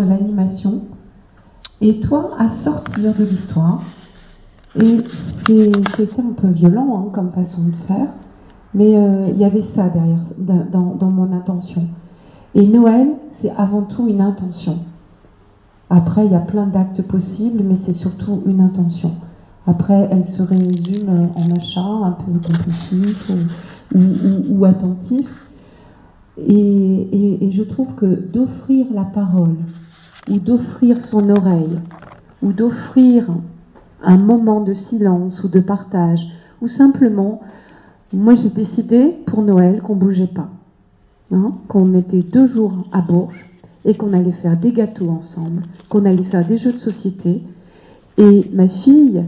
l'animation et toi à sortir de l'histoire. Et c'était un peu violent hein, comme façon de faire, mais euh, il y avait ça derrière, dans, dans mon intention. Et Noël, c'est avant tout une intention. Après, il y a plein d'actes possibles, mais c'est surtout une intention. Après, elle se résume en achat un peu compulsif ou, attentif. Et, je trouve que d'offrir la parole, ou d'offrir son oreille, ou d'offrir un moment de silence ou de partage, ou simplement, moi j'ai décidé pour Noël qu'on bougeait pas, hein, qu'on était deux jours à Bourges et qu'on allait faire des gâteaux ensemble, qu'on allait faire des jeux de société. Et ma fille,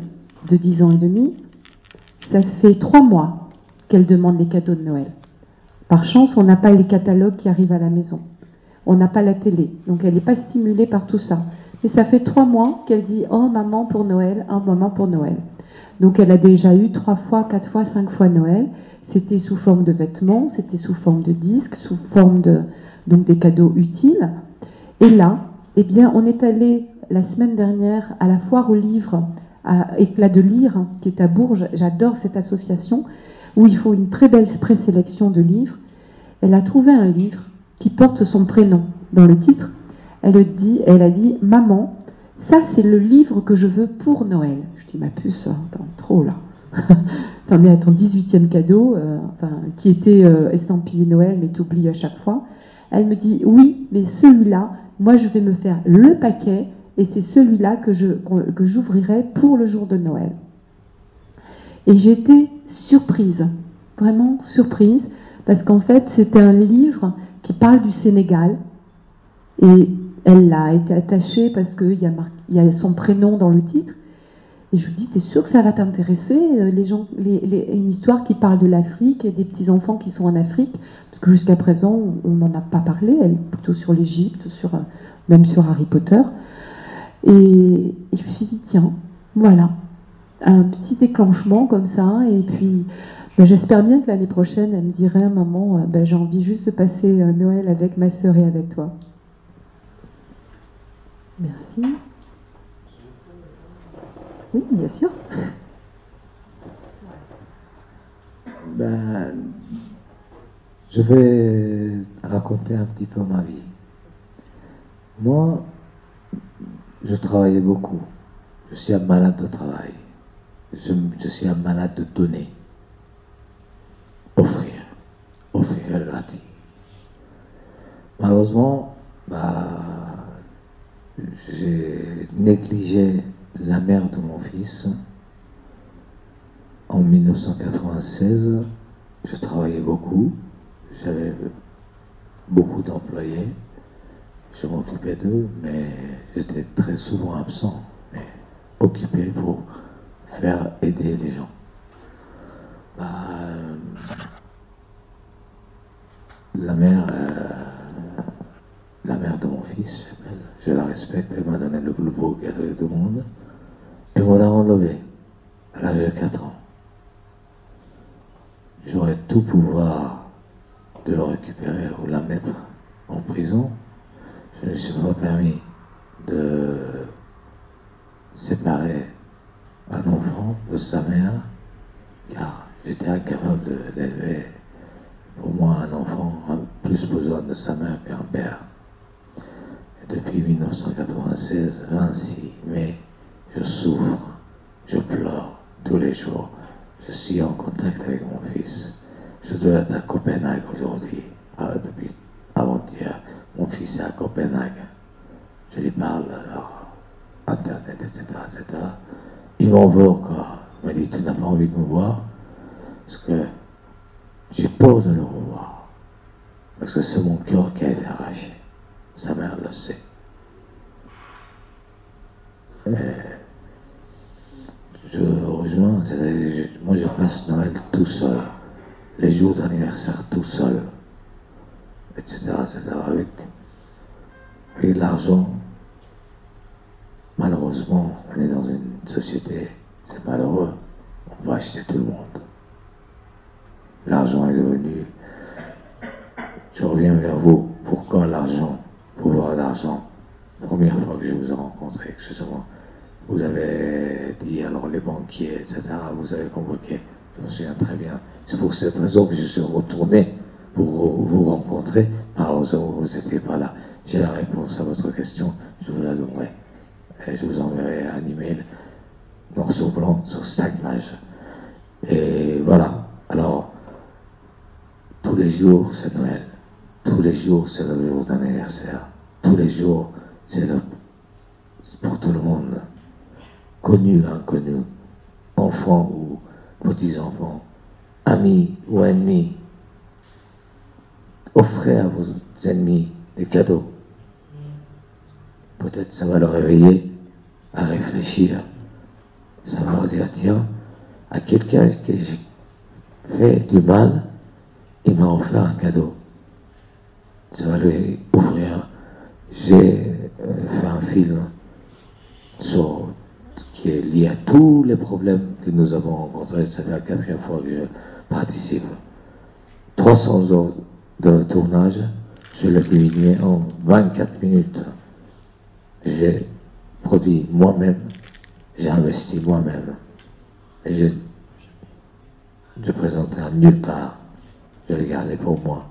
de 10 ans et demi, ça fait trois mois qu'elle demande les cadeaux de Noël. Par chance, on n'a pas les catalogues qui arrivent à la maison. On n'a pas la télé. Donc elle n'est pas stimulée par tout ça. Mais ça fait trois mois qu'elle dit Oh maman pour Noël, oh maman pour Noël. Donc elle a déjà eu trois fois, quatre fois, cinq fois Noël. C'était sous forme de vêtements, c'était sous forme de disques, sous forme de donc des cadeaux utiles. Et là, eh bien, on est allé la semaine dernière à la foire aux livres à Éclat de Lire, qui est à Bourges. J'adore cette association où il faut une très belle présélection de livres. Elle a trouvé un livre qui porte son prénom dans le titre. Elle, dit, elle a dit Maman, ça c'est le livre que je veux pour Noël. Je dis Ma puce, attends, trop là. T'en es à ton 18e cadeau, euh, enfin, qui était euh, estampillé Noël, mais t'oublies à chaque fois. Elle me dit Oui, mais celui-là, moi je vais me faire le paquet et c'est celui-là que, je, que j'ouvrirai pour le jour de Noël. Et j'étais surprise, vraiment surprise, parce qu'en fait c'était un livre qui parle du Sénégal, et elle l'a été attachée parce qu'il y, a y a son prénom dans le titre, et je lui dis, t'es sûr que ça va t'intéresser euh, Une histoire qui parle de l'Afrique et des petits-enfants qui sont en Afrique, parce que jusqu'à présent, on n'en a pas parlé, elle est plutôt sur l'Égypte, sur, euh, même sur Harry Potter. Et, je me suis dit, tiens, voilà, un petit déclenchement comme ça. Et puis, j'espère bien que l'année prochaine, elle me dirait, maman, euh, ben, j'ai envie juste de passer euh, Noël avec ma sœur et avec toi. Merci. Oui, bien sûr. Ben, je vais raconter un petit peu ma vie. Moi, je travaillais beaucoup. Je suis un malade de travail. Je, suis un malade de donner. Offrir. Offrir gratuit. Malheureusement, bah, j'ai négligé la mère de mon fils. En 1996, je travaillais beaucoup. J'avais beaucoup d'employés je m'occupais d'eux, mais j'étais très souvent absent, mais occupé pour faire aider les gens. Euh, la mère, euh, la mère de mon fils, je la respecte, elle m'a donné le plus beau cadeau du monde, et me l'a enlevé. À l'âge de 4 ans. J'aurais tout pouvoir de le récupérer ou la mettre en prison, je ne suis pas permis de séparer un enfant de sa mère, car j'étais incapable d'élever pour moi un enfant plus besoin de sa mère qu'un père. Depuis 1996, ainsi, mais je souffre, je pleure tous les jours. Je suis en contact avec mon fils. Je dois être à Copenhague aujourd'hui, ah, depuis avant-hier. Mon fils est à Copenhague. Je lui parle, alors, Internet, etc., etc. Il m'en veut encore. Il m'a dit, tu n'as pas envie de me voir? Parce que j'ai peur de le revoir. Parce que c'est mon cœur qui a été arraché. Sa mère le sait. je rejoins, moi je passe Noël tout seul, les jours d'anniversaire tout seul etc., etc., avec, avec l'argent. Malheureusement, on est dans une société, c'est malheureux, on va acheter tout le monde. L'argent est devenu, je reviens vers vous, pourquoi l'argent, pouvoir l'argent première fois que je vous ai rencontré, excusez-moi, vous avez dit alors les banquiers, etc. Vous avez convoqué. Je me souviens très bien. C'est pour cette raison que je suis retourné pour vous rencontrer. Alors vous n'étiez pas là. J'ai la réponse à votre question. Je vous la donnerai. Et je vous enverrai un email sur blanc sur page. Et voilà. Alors, tous les jours, c'est Noël. Tous les jours, c'est le jour d'anniversaire. Tous les jours, c'est pour tout le monde. Connu, inconnu, enfant ou petits-enfants, amis ou ennemis. Offrez à vos ennemis des cadeaux. Peut-être ça va le réveiller à réfléchir. Ça va leur dire, tiens, à quelqu'un qui fait du mal, il m'a offert un cadeau. Ça va lui ouvrir. J'ai euh, fait un film sur, qui est lié à tous les problèmes que nous avons rencontrés. C'est la quatrième fois que je participe. 300 heures de tournage, je l'ai diminué en 24 minutes. J'ai produit moi-même, j'ai investi moi-même. Je, je présentais à nulle part. Je gardé pour moi.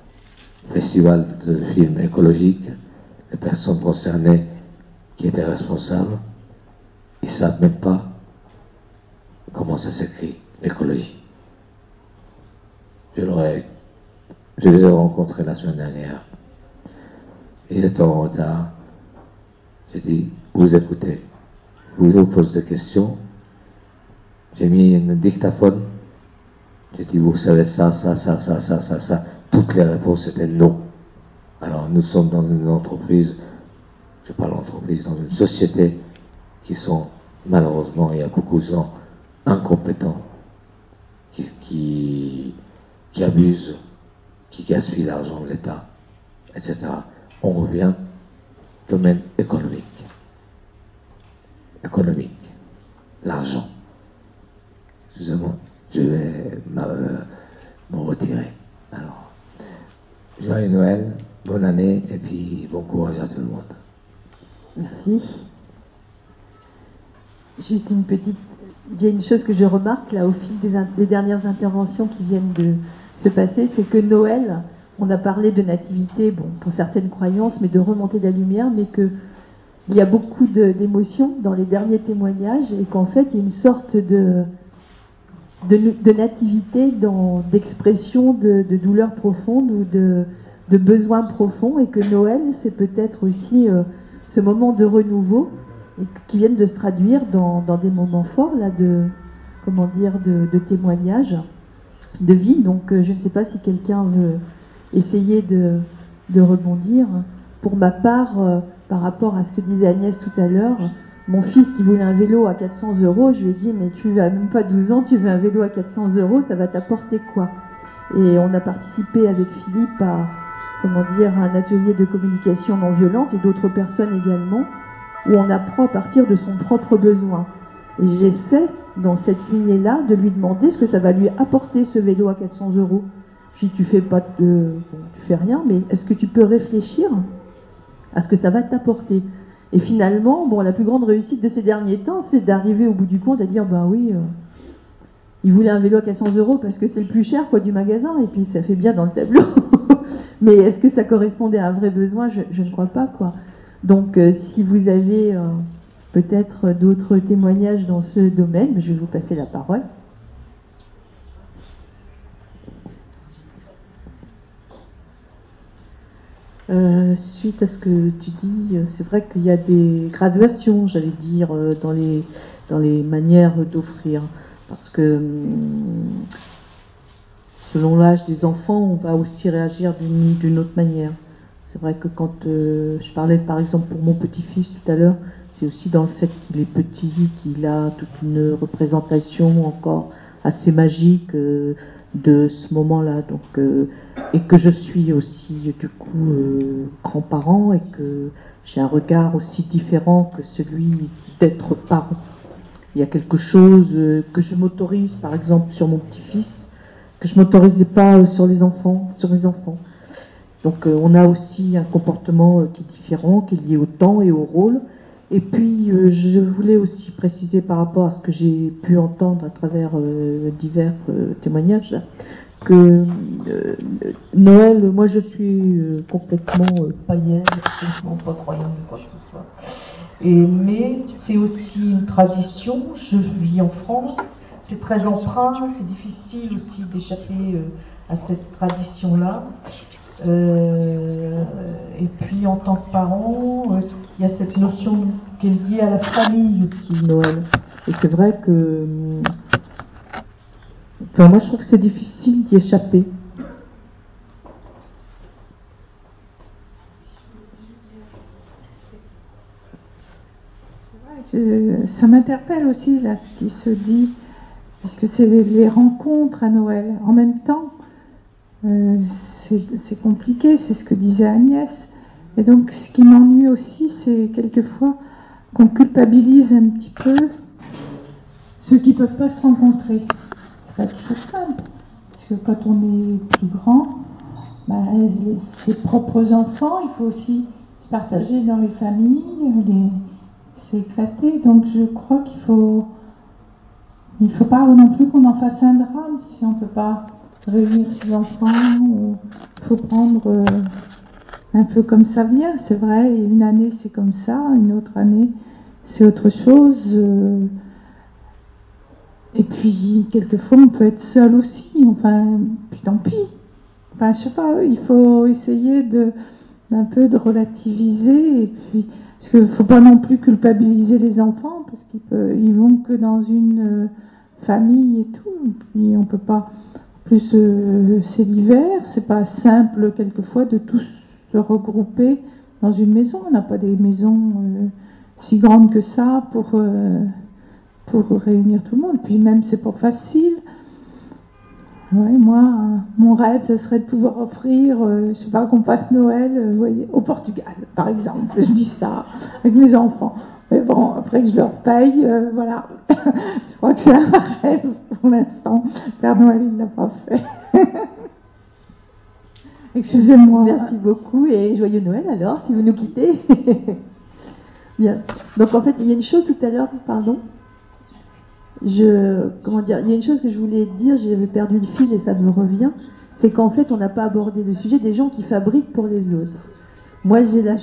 Festival de films écologiques, les personnes concernées qui étaient responsables, ils ne savent même pas comment ça s'écrit, l'écologie. Je, je les ai rencontrés la semaine dernière. Ils étaient en retard. J'ai dit, vous écoutez, vous vous posez des questions. J'ai mis un dictaphone. J'ai dit, vous savez ça, ça, ça, ça, ça, ça, ça. Toutes les réponses étaient non. Alors nous sommes dans une entreprise, je parle d'entreprise, dans une société qui sont malheureusement, il y a beaucoup de gens incompétents qui, qui, qui abusent, qui gaspillent l'argent de l'État, etc. On revient domaine économique. Économique. L'argent. Excusez-moi, je vais me retirer. Alors, joyeux Noël, bonne année et puis bon courage à tout le monde. Merci. Juste une petite. Il y a une chose que je remarque là au fil des, des dernières interventions qui viennent de se passer, c'est que Noël, on a parlé de nativité, bon, pour certaines croyances, mais de remontée de la lumière, mais que il y a beaucoup d'émotions dans les derniers témoignages et qu'en fait il y a une sorte de, de, nativité, d'expression de, de, douleur profonde ou de, de besoin profond et que Noël c'est peut-être aussi euh, ce moment de renouveau qui viennent de se traduire dans, des moments forts là de comment dire de, témoignages de vie. Donc euh, je ne sais pas si quelqu'un veut essayer de, de rebondir. Pour ma part, euh, par rapport à ce que disait Agnès tout à l'heure, mon fils qui voulait un vélo à 400 euros, je lui ai dit mais tu as même pas 12 ans, tu veux un vélo à 400 euros, ça va t'apporter quoi? Et on a participé avec Philippe à comment dire un atelier de communication non violente et d'autres personnes également où on apprend à partir de son propre besoin. Et j'essaie, dans cette lignée-là, de lui demander ce que ça va lui apporter ce vélo à 400 euros. Je tu fais pas de, tu fais rien, mais est-ce que tu peux réfléchir à ce que ça va t'apporter? Et finalement, bon, la plus grande réussite de ces derniers temps, c'est d'arriver au bout du compte à dire, bah oui, euh, il voulait un vélo à 400 euros parce que c'est le plus cher, quoi, du magasin, et puis ça fait bien dans le tableau. mais est-ce que ça correspondait à un vrai besoin? Je, je ne crois pas, quoi. Donc, euh, si vous avez euh, peut-être d'autres témoignages dans ce domaine, je vais vous passer la parole. Euh, suite à ce que tu dis, c'est vrai qu'il y a des graduations, j'allais dire, dans les, dans les manières d'offrir. Parce que hum, selon l'âge des enfants, on va aussi réagir d'une autre manière. C'est vrai que quand euh, je parlais par exemple pour mon petit-fils tout à l'heure, c'est aussi dans le fait qu'il est petit, qu'il a toute une représentation encore assez magique euh, de ce moment-là. Donc, euh, et que je suis aussi du coup grand-parent et que j'ai un regard aussi différent que celui d'être parent. Il y a quelque chose que je m'autorise, par exemple, sur mon petit-fils, que je m'autorisais pas sur les enfants, sur les enfants. Donc euh, on a aussi un comportement euh, qui est différent, qui est lié au temps et au rôle. Et puis euh, je voulais aussi préciser par rapport à ce que j'ai pu entendre à travers divers témoignages que Noël, moi je suis complètement païenne, complètement pas croyante quoi que ce soit. Et, mais c'est aussi une tradition, je vis en France, c'est très empreint, c'est difficile aussi d'échapper à cette tradition-là. Euh, et puis en tant que parent, euh, il y a cette notion qui est liée à la famille aussi, Noël. Et c'est vrai que. Enfin, moi, je trouve que c'est difficile d'y échapper. ça m'interpelle aussi là ce qui se dit, puisque c'est les, rencontres à Noël. En même temps, euh, c'est compliqué, c'est ce que disait Agnès. Et donc, ce qui m'ennuie aussi, c'est quelquefois qu'on culpabilise un petit peu ceux qui ne peuvent pas se rencontrer. C'est pas simple. Parce que quand on est plus grand, bah, ses propres enfants, il faut aussi se partager dans les familles, les, s'éclater. Donc, je crois qu'il faut. Il ne faut pas non plus qu'on en fasse un drame si on ne peut pas réunir ses enfants. Il faut prendre euh, un peu comme ça vient, c'est vrai. Une année c'est comme ça, une autre année c'est autre chose. Euh. et puis quelquefois on peut être seul aussi. Enfin, puis tant pis. Enfin, je sais pas. Il faut essayer de d'un peu de relativiser et puis parce qu'il faut pas non plus culpabiliser les enfants parce qu'ils ils vont que dans une euh, famille et tout. Et puis on peut pas plus euh, c'est l'hiver, c'est pas simple quelquefois de tous se regrouper dans une maison. On n'a pas des maisons euh, si grandes que ça pour, euh, pour réunir tout le monde. Puis même c'est pas facile. moi, mon rêve, ce serait de pouvoir offrir, je sais pas, qu'on passe Noël, vous voyez, au Portugal, par exemple. Je dis ça avec mes enfants. Mais bon, après que je leur paye, euh, voilà. je crois que c'est un rêve pour l'instant. Père Noël, il ne l'a pas fait. Excusez-moi. Merci beaucoup et joyeux Noël alors, si vous nous quittez. Bien. Donc en fait, il y a une chose tout à l'heure, pardon. Je, comment dire, il y a une chose que je voulais dire, j'avais perdu le fil et ça me revient. C'est qu'en fait, on n'a pas abordé le sujet des gens qui fabriquent pour les autres. Moi, j'ai la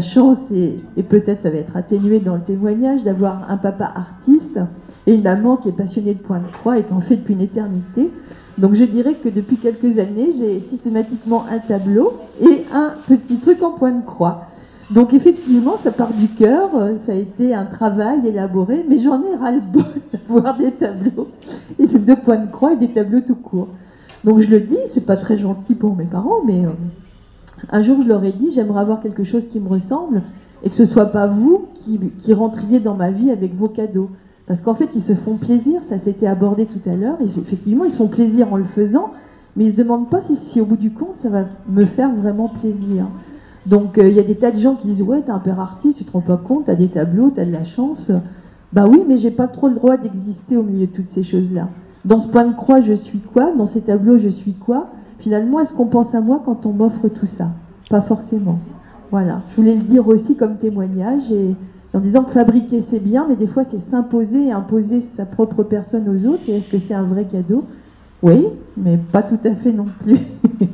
chance, et, peut-être ça va être atténué dans le témoignage, d'avoir un papa artiste et une maman qui est passionnée de point de croix et qui en fait depuis une éternité. Donc je dirais que depuis quelques années, j'ai systématiquement un tableau et un petit truc en point de croix. Donc effectivement, ça part du cœur, ça a été un travail élaboré, mais j'en ai ras-le-bol d'avoir des tableaux et de points de croix et des tableaux tout court. Donc je le dis, c'est pas très gentil pour mes parents, mais euh, un jour, je leur ai dit, j'aimerais avoir quelque chose qui me ressemble et que ce soit pas vous qui, rentriez dans ma vie avec vos cadeaux. Parce qu'en fait, ils se font plaisir, ça s'était abordé tout à l'heure, et effectivement, ils se font plaisir en le faisant, mais ils se demandent pas si, au bout du compte, ça va me faire vraiment plaisir. Donc, euh, il y a des tas de gens qui disent, ouais, t'es un père artiste, tu te rends pas compte, t'as des tableaux, t'as de la chance. Bah oui, mais j'ai pas trop le droit d'exister au milieu de toutes ces choses-là. Dans ce point de croix, je suis quoi? Dans ces tableaux, je suis quoi? Finalement, est-ce qu'on pense à moi quand on m'offre tout ça? Pas forcément. Voilà. Je voulais le dire aussi comme témoignage et en disant que fabriquer c'est bien, mais des fois c'est s'imposer et imposer sa propre personne aux autres. Et est-ce que c'est un vrai cadeau? Oui, mais pas tout à fait non plus.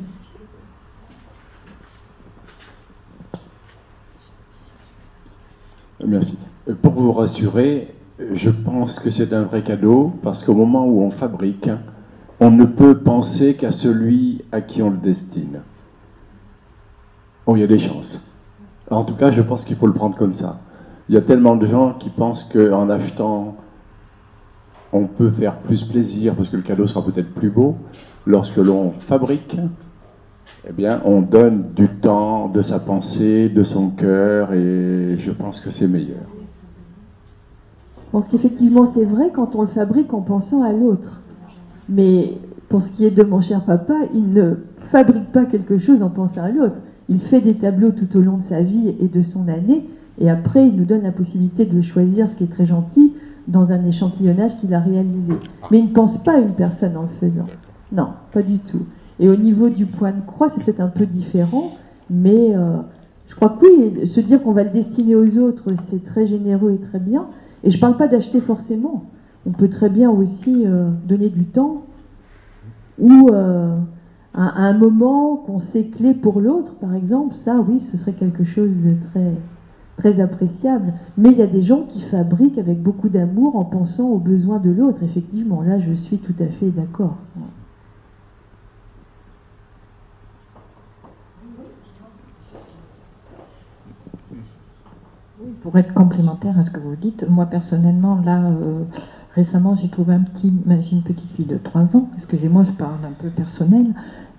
Merci. Pour vous rassurer, je pense que c'est un vrai cadeau parce qu'au moment où on fabrique, on ne peut penser qu'à celui à qui on le destine. Oh, il y a des chances. En tout cas, je pense qu'il faut le prendre comme ça. Il y a tellement de gens qui pensent qu'en achetant, on peut faire plus plaisir parce que le cadeau sera peut-être plus beau. Lorsque l'on fabrique, eh bien, on donne du temps, de sa pensée, de son cœur, et je pense que c'est meilleur. Je pense qu'effectivement, c'est vrai quand on le fabrique en pensant à l'autre. Mais pour ce qui est de mon cher papa, il ne fabrique pas quelque chose en pensant à l'autre. Il fait des tableaux tout au long de sa vie et de son année, et après il nous donne la possibilité de choisir ce qui est très gentil dans un échantillonnage qu'il a réalisé. Mais il ne pense pas à une personne en le faisant. Non, pas du tout. Et au niveau du point de croix, c'est peut-être un peu différent, mais euh, je crois que oui, se dire qu'on va le destiner aux autres, c'est très généreux et très bien. Et je ne parle pas d'acheter forcément. On peut très bien aussi euh, donner du temps ou euh, à, un moment qu'on sait clé pour l'autre, par exemple, ça oui, ce serait quelque chose de très, très appréciable. Mais il y a des gens qui fabriquent avec beaucoup d'amour en pensant aux besoins de l'autre. Effectivement, là, je suis tout à fait d'accord. pour être complémentaire à ce que vous dites, moi personnellement, là, euh, récemment, j'ai trouvé un petit, j'ai une petite fille de 3 ans, excusez-moi, je parle un peu personnel,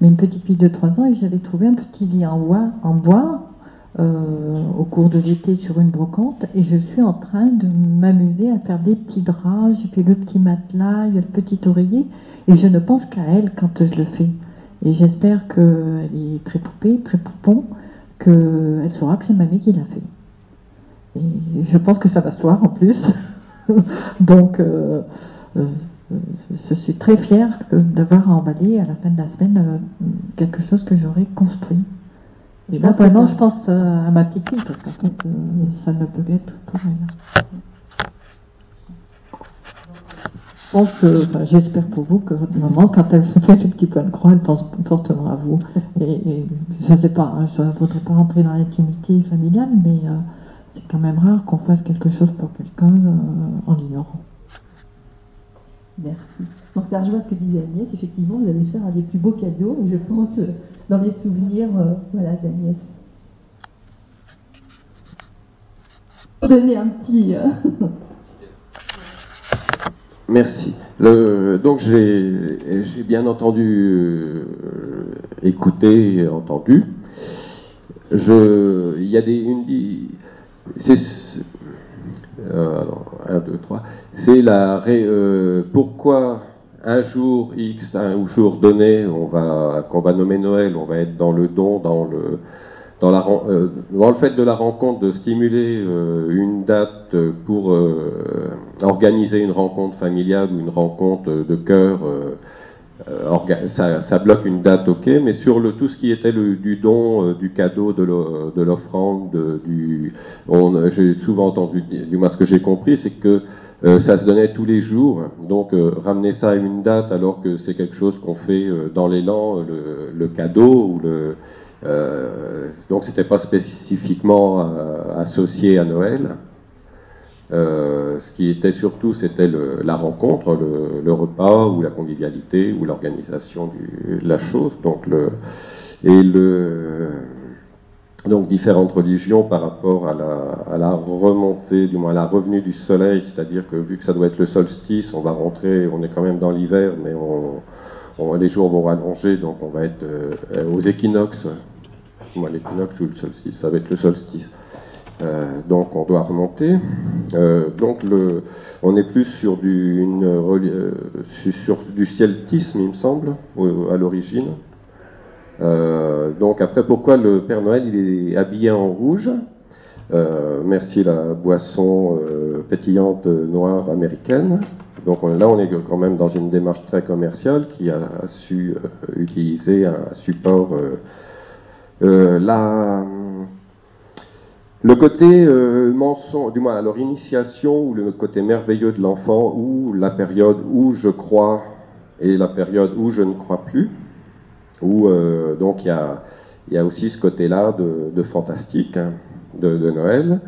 mais une petite fille de 3 ans, et j'avais trouvé un petit lit en bois, en bois euh, au cours de l'été sur une brocante, et je suis en train de m'amuser à faire des petits draps, j'ai fait le petit matelas, il y a le petit oreiller, et je ne pense qu'à elle quand je le fais. Et j'espère qu'elle est très poupée, très poupon, qu'elle saura que c'est mamie qui l'a fait. Et je pense que ça va se voir en plus. Donc, euh, euh, je suis très fière d'avoir emballé à la fin de la semaine euh, quelque chose que j'aurais construit. Et là, vraiment, je pense à ma petite fille, parce qu'en fait, ça ne peut être pour elle. Je pense que, j'espère pour vous que votre maman, quand elle se fait un petit peu de croix, elle pense fortement à vous. Et, je ne sais pas, hein, je ne voudrais pas rentrer dans l'intimité familiale, mais c'est quand même rare qu'on fasse quelque chose pour quelqu'un euh, en l'ignorant. Merci. Donc ça rejoint ce que disait Agnès, effectivement, vous allez faire un des plus beaux cadeaux, je pense, euh, dans les souvenirs euh, voilà, d'Agnès. Donner un petit... Merci. Le, donc j'ai bien entendu, écouté entendu. Je, il y a des, une, c'est euh, deux, trois. C'est la euh, pourquoi un jour X, un jour donné, on va qu'on va nommer Noël, on va être dans le don, dans le dans, la, euh, dans le fait de la rencontre, de stimuler une date pour organiser une rencontre familiale ou une rencontre de cœur euh, ça, bloque une date, ok, mais sur le, tout ce qui était le, du don, euh, du cadeau, de l'offrande, du, j'ai souvent entendu, du moins ce que j'ai compris, c'est que euh, ça se donnait tous les jours. Donc ramener ça à une date alors que c'est quelque chose qu'on fait dans l'élan, le, le, cadeau ou le, donc c'était pas spécifiquement associé à Noël. Euh, ce qui était surtout, c'était la rencontre, le, repas ou la convivialité ou l'organisation de la chose. Donc, et différentes religions par rapport à la, remontée, du moins à la revenue du soleil, c'est-à-dire que vu que ça doit être le solstice, on va rentrer, on est quand même dans l'hiver, mais les jours vont rallonger, donc on va être euh, aux équinoxes. Moi, l'équinoxe ou le solstice, ça va être le solstice. Euh, donc on doit remonter. Euh, donc le, on est plus sur du, une, euh, sur du celtisme, il me semble, à l'origine. donc après, pourquoi le Père Noël il est habillé en rouge? Merci la boisson pétillante noire américaine. Donc là, on est quand même dans une démarche très commerciale qui a, su utiliser un support. la le côté euh, mensonge, du moins alors initiation ou le côté merveilleux de l'enfant ou la période où je crois et la période où je ne crois plus, où euh, donc il y a, y a, aussi ce côté-là de, de, fantastique hein, de, de, Noël.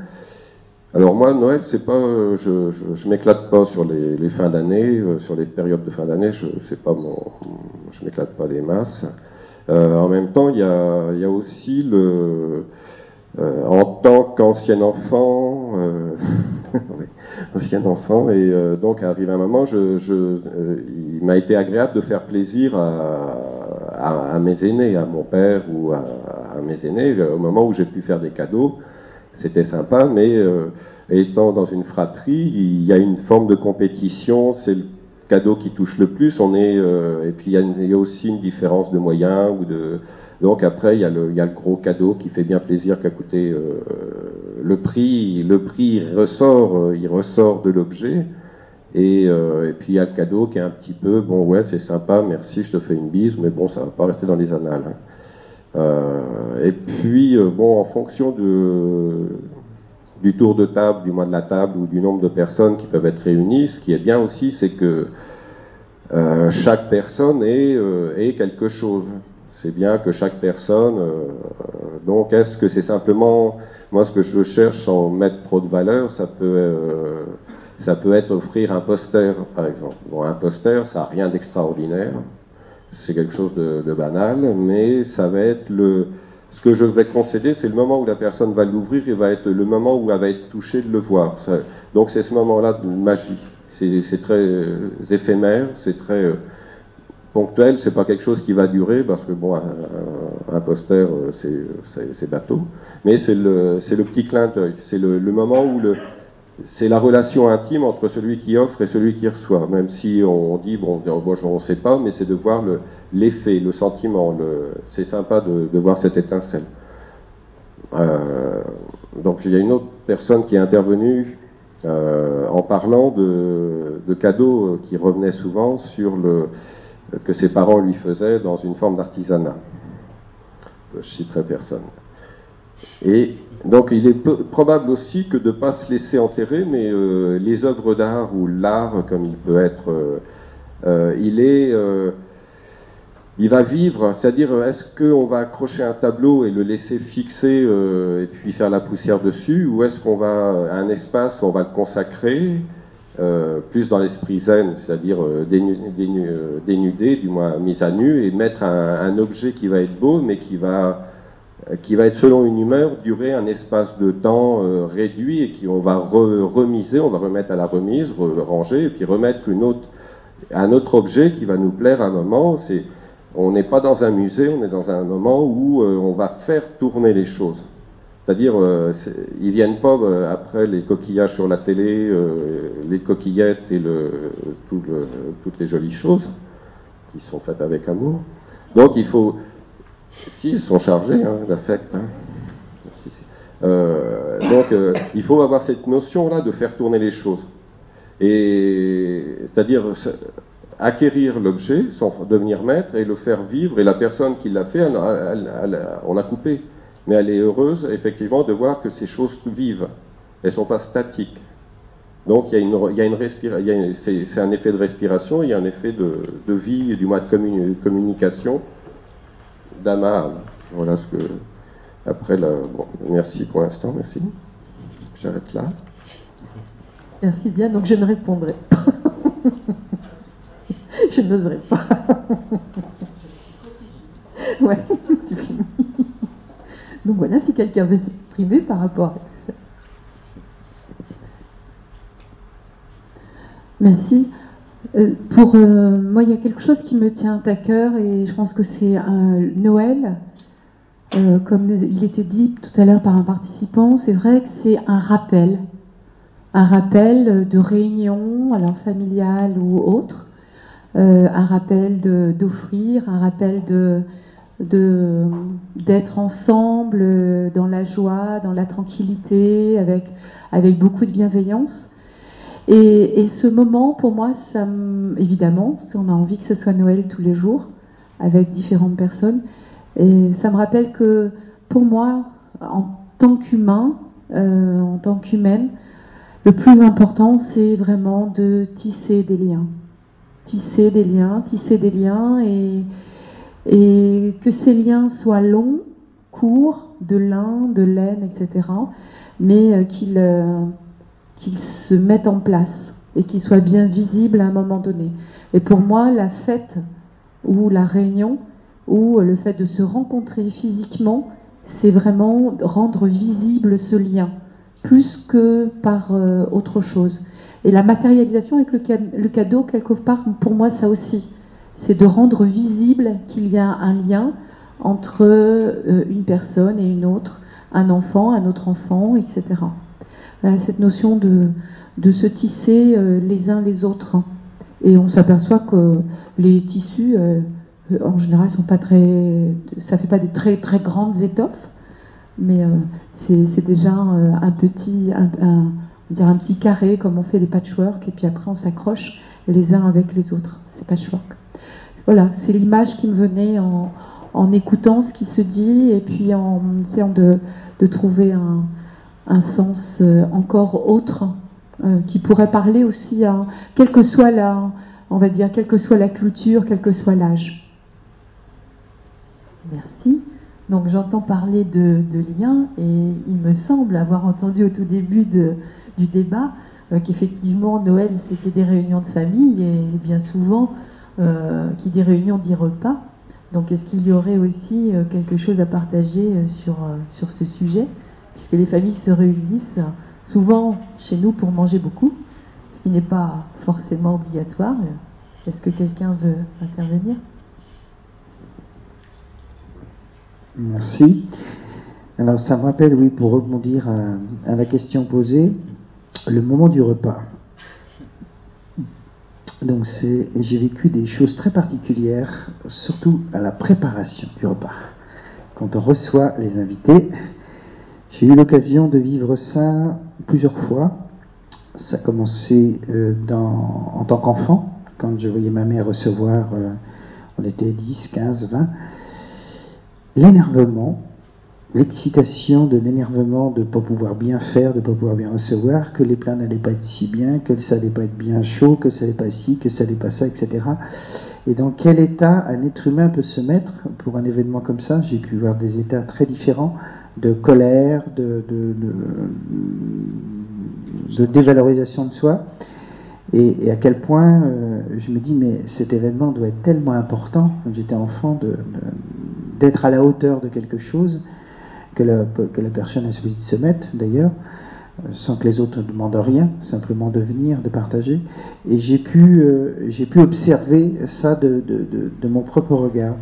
Alors moi Noël c'est pas, je, je, je m'éclate pas sur les, les fins d'année, euh, sur les périodes de fin d'année, je c'est pas mon, je m'éclate pas des masses. Euh, en même temps il y a, y a aussi le euh, en tant qu'ancien enfant, euh, ancien enfant, et euh, donc arrivé un moment, je, je il m'a été agréable de faire plaisir à, à, à, mes aînés, à mon père ou à, à mes aînés, au moment où j'ai pu faire des cadeaux, c'était sympa, mais étant dans une fratrie, il y a une forme de compétition, c'est le cadeau qui touche le plus, on est, et puis il y, a il y, a aussi une différence de moyens ou de donc après, il y, a le, gros cadeau qui fait bien plaisir, qui a coûté euh, le prix. Le prix il ressort, euh, il ressort de l'objet. Et, euh, et, puis il y a le cadeau qui est un petit peu, bon ouais c'est sympa, merci, je te fais une bise, mais bon ça va pas rester dans les annales. Hein. Et puis bon en fonction du tour de table, du mois de la table ou du nombre de personnes qui peuvent être réunies, ce qui est bien aussi c'est que chaque personne est, est, quelque chose. C'est bien que chaque personne. donc est-ce que c'est simplement moi ce que je cherche sans mettre trop de valeur, ça peut ça peut être offrir un poster, par exemple. Bon, un poster, ça n'a rien d'extraordinaire. C'est quelque chose de, banal, mais ça va être le. Ce que je vais concéder, c'est le moment où la personne va l'ouvrir et va être le moment où elle va être touchée de le voir. Donc c'est ce moment-là de magie. C'est très euh, éphémère, c'est très euh, ponctuel, c'est pas quelque chose qui va durer parce que bon, un, poster euh, c'est bateau, mais c'est le, le petit clin d'œil, c'est le, moment où c'est la relation intime entre celui qui offre et celui qui reçoit, même si on dit, bon, on ne sait pas, mais c'est de voir l'effet, le, sentiment, c'est sympa de, de, voir cette étincelle. Euh, donc il y a une autre personne qui est intervenue euh, en parlant de, de, cadeaux qui revenaient souvent sur le que ses parents lui faisaient dans une forme d'artisanat. Je citerai personne. Et donc il est probable aussi que de ne pas se laisser enterrer, mais euh, les œuvres d'art ou l'art, comme il peut être, euh, euh, il est, il va vivre. C'est-à-dire, est-ce qu'on va accrocher un tableau et le laisser fixer et puis faire la poussière dessus, ou est-ce qu'on va un espace, on va le consacrer plus dans l'esprit zen, c'est-à-dire dénudé, du moins mis à nu, et mettre un, objet qui va être beau, mais qui va qui va être selon une humeur durer un espace de temps euh, réduit et qui on va remiser, on va remettre à la remise, ranger et puis remettre un autre objet qui va nous plaire à un moment. On n'est pas dans un musée, on est dans un moment où euh, on va faire tourner les choses. C'est-à-dire, euh, ils viennent pas euh, après les coquillages sur la télé, les coquillettes et le, tout le, toutes les jolies choses qui sont faites avec amour. Donc il faut si, ils sont chargés hein, d'affect. Hein. Euh, donc, euh, il faut avoir cette notion-là de faire tourner les choses. Et c'est-à-dire acquérir l'objet, devenir maître et le faire vivre. Et la personne qui l'a fait, on l'a coupé. Mais elle est heureuse, effectivement, de voir que ces choses vivent. Elles ne sont pas statiques. Donc, il y a une, c'est un effet de respiration, il y a un effet de, de vie, du moins de communication d'âme Voilà ce que. Après, la... bon, merci pour l'instant, merci. J'arrête là. Merci bien, donc je ne répondrai pas. je n'oserai pas. ouais, tu finis. Donc voilà, si quelqu'un veut s'exprimer par rapport à ça. Merci. Euh, pour euh, moi, il y a quelque chose qui me tient à cœur et je pense que c'est Noël. Euh, comme il était dit tout à l'heure par un participant, c'est vrai que c'est un rappel, un rappel de réunion, alors familiale ou autre, un rappel d'offrir, un rappel de d'être ensemble dans la joie, dans la tranquillité, avec, avec beaucoup de bienveillance. Et, ce moment, pour moi, ça évidemment, on a envie que ce soit Noël tous les jours, avec différentes personnes. Et ça me rappelle que pour moi, en tant qu'humain, euh, en tant qu'humaine, le plus important, c'est vraiment de tisser des liens. Tisser des liens, tisser des liens et, et que ces liens soient longs, courts, de lin, de laine, etc. Mais euh, qu'ils euh, qu'ils se mettent en place et qu'ils soient bien visibles à un moment donné. Et pour moi, la fête ou la réunion ou le fait de se rencontrer physiquement, c'est vraiment rendre visible ce lien, plus que par euh, autre chose. Et la matérialisation avec le, cadeau, quelque part, pour moi, ça aussi, c'est de rendre visible qu'il y a un lien entre euh, une personne et une autre, un enfant, un autre enfant, etc cette notion de, se tisser euh, les uns les autres. Et on s'aperçoit que les tissus, euh, en général, sont pas très, ça fait pas des très très grandes étoffes, mais euh, c'est déjà un petit, dire un petit carré comme on fait des patchwork, et puis après on s'accroche les uns avec les autres. C'est patchwork. Voilà, c'est l'image qui me venait en, écoutant ce qui se dit et puis en essayant de, trouver un, sens euh, encore autre euh, qui pourrait parler aussi à quelle que soit la, on va dire, quelle que soit la culture, quel que soit l'âge. Merci. Donc j'entends parler de, liens et il me semble avoir entendu au tout début du débat euh, qu'effectivement Noël c'était des réunions de famille et bien souvent euh, qui dit réunion dit repas. Donc est-ce qu'il y aurait aussi euh, quelque chose à partager euh, sur, sur ce sujet? Puisque les familles se réunissent souvent chez nous pour manger beaucoup, ce qui n'est pas forcément obligatoire. Est-ce que quelqu'un veut intervenir? Merci. Alors ça me rappelle, oui, pour rebondir à la question posée, le moment du repas. Donc j'ai vécu des choses très particulières, surtout à la préparation du repas. Quand on reçoit les invités, j'ai eu l'occasion de vivre ça plusieurs fois. Ça a commencé euh, en tant qu'enfant, quand je voyais ma mère recevoir, euh, on était 10, 15, 20 l'énervement, l'excitation de l'énervement de ne pas pouvoir bien faire, de ne pas pouvoir bien recevoir, que les plats n'allaient pas être si bien, que ça n'allait pas être bien chaud, que ça n'allait pas ci, que ça n'allait pas ça, etc. Et dans quel état un être humain peut se mettre pour un événement comme ça? J'ai pu voir des états très différents de colère, de, dévalorisation de soi. Et, et, à quel point euh, je me dis, mais cet événement doit être tellement important, quand j'étais enfant, d'être à la hauteur de quelque chose, que la, que la personne de se mettre d'ailleurs, sans que les autres ne demandent rien, simplement de venir, de partager. Et j'ai pu, euh, j'ai pu observer ça de, de, de, mon propre regard.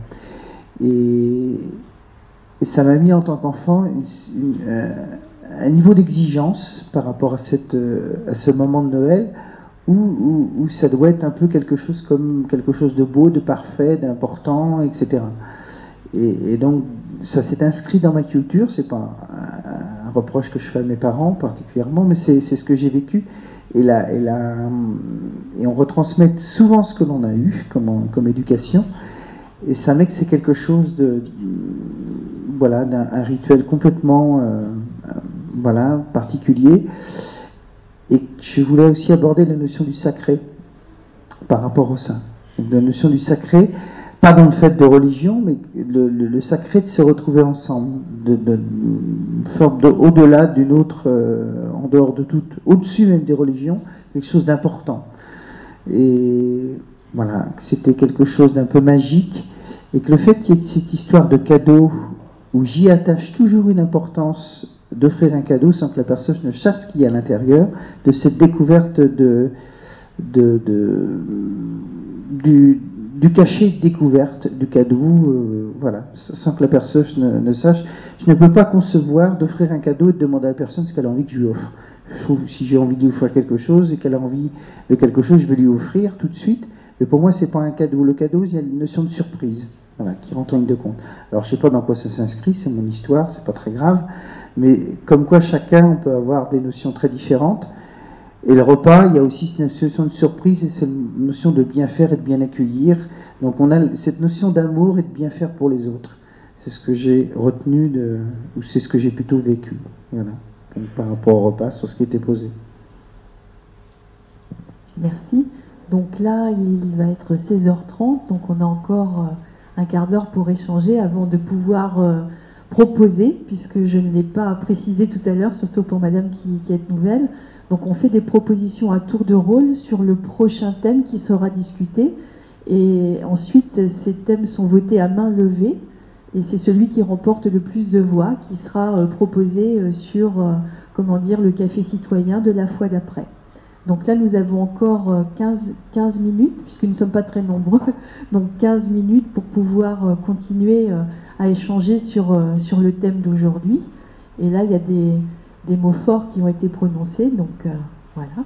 Et, ça m'a mis en tant qu'enfant euh, un niveau d'exigence par rapport à, cette, euh, à ce moment de Noël où, où, où, ça doit être un peu quelque chose comme quelque chose de beau, de parfait, d'important, etc. Et, donc ça s'est inscrit dans ma culture, c'est pas un, reproche que je fais à mes parents particulièrement, mais c'est ce que j'ai vécu. Et, la, et, la, et on retransmet souvent ce que l'on a eu comme, comme éducation. Et ça met que c'est quelque chose de, voilà, d'un rituel complètement euh, voilà, particulier. Et je voulais aussi aborder la notion du sacré par rapport au saint. Donc, la notion du sacré, pas dans le fait de religion, mais le, sacré de se retrouver ensemble, de, de au-delà d'une autre, euh, en dehors de toute, au-dessus même des religions, quelque chose d'important. Et voilà, c'était quelque chose d'un peu magique, et que le fait qu'il y ait cette histoire de cadeau où j'y attache toujours une importance d'offrir un cadeau sans que la personne ne sache ce qu'il y a à l'intérieur, de cette découverte de, de, de du, du, cachet découverte du cadeau, euh, voilà, sans que la personne ne, sache. Je ne peux pas concevoir d'offrir un cadeau et de demander à la personne ce qu'elle a envie que je lui offre. Si j'ai envie de lui offrir quelque chose et qu'elle a envie de quelque chose, je vais lui offrir tout de suite. Mais pour moi, c'est pas un cadeau. Le cadeau, il y a une notion de surprise, voilà, qui rentre en ligne de compte. Alors, je sais pas dans quoi ça s'inscrit, c'est mon histoire, c'est pas très grave. Mais comme quoi chacun, on peut avoir des notions très différentes. Et le repas, il y a aussi cette notion de surprise et cette notion de bien faire et de bien accueillir. Donc on a cette notion d'amour et de bien faire pour les autres. C'est ce que j'ai retenu ou c'est ce que j'ai plutôt vécu. Voilà. Par rapport au repas, sur ce qui était posé. Merci. Donc là, il va être 16h30, donc on a encore un quart d'heure pour échanger avant de pouvoir proposer, puisque je ne l'ai pas précisé tout à l'heure, surtout pour madame qui, est nouvelle. Donc on fait des propositions à tour de rôle sur le prochain thème qui sera discuté. Et ensuite, ces thèmes sont votés à main levée. Et c'est celui qui remporte le plus de voix qui sera euh, proposé euh, sur, euh, comment dire, le café citoyen de la fois d'après. Donc là, nous avons encore 15, 15 minutes, puisque nous ne sommes pas très nombreux, donc 15 minutes pour pouvoir continuer à échanger sur, sur le thème d'aujourd'hui. Et là, il y a des, des, mots forts qui ont été prononcés, donc euh, voilà.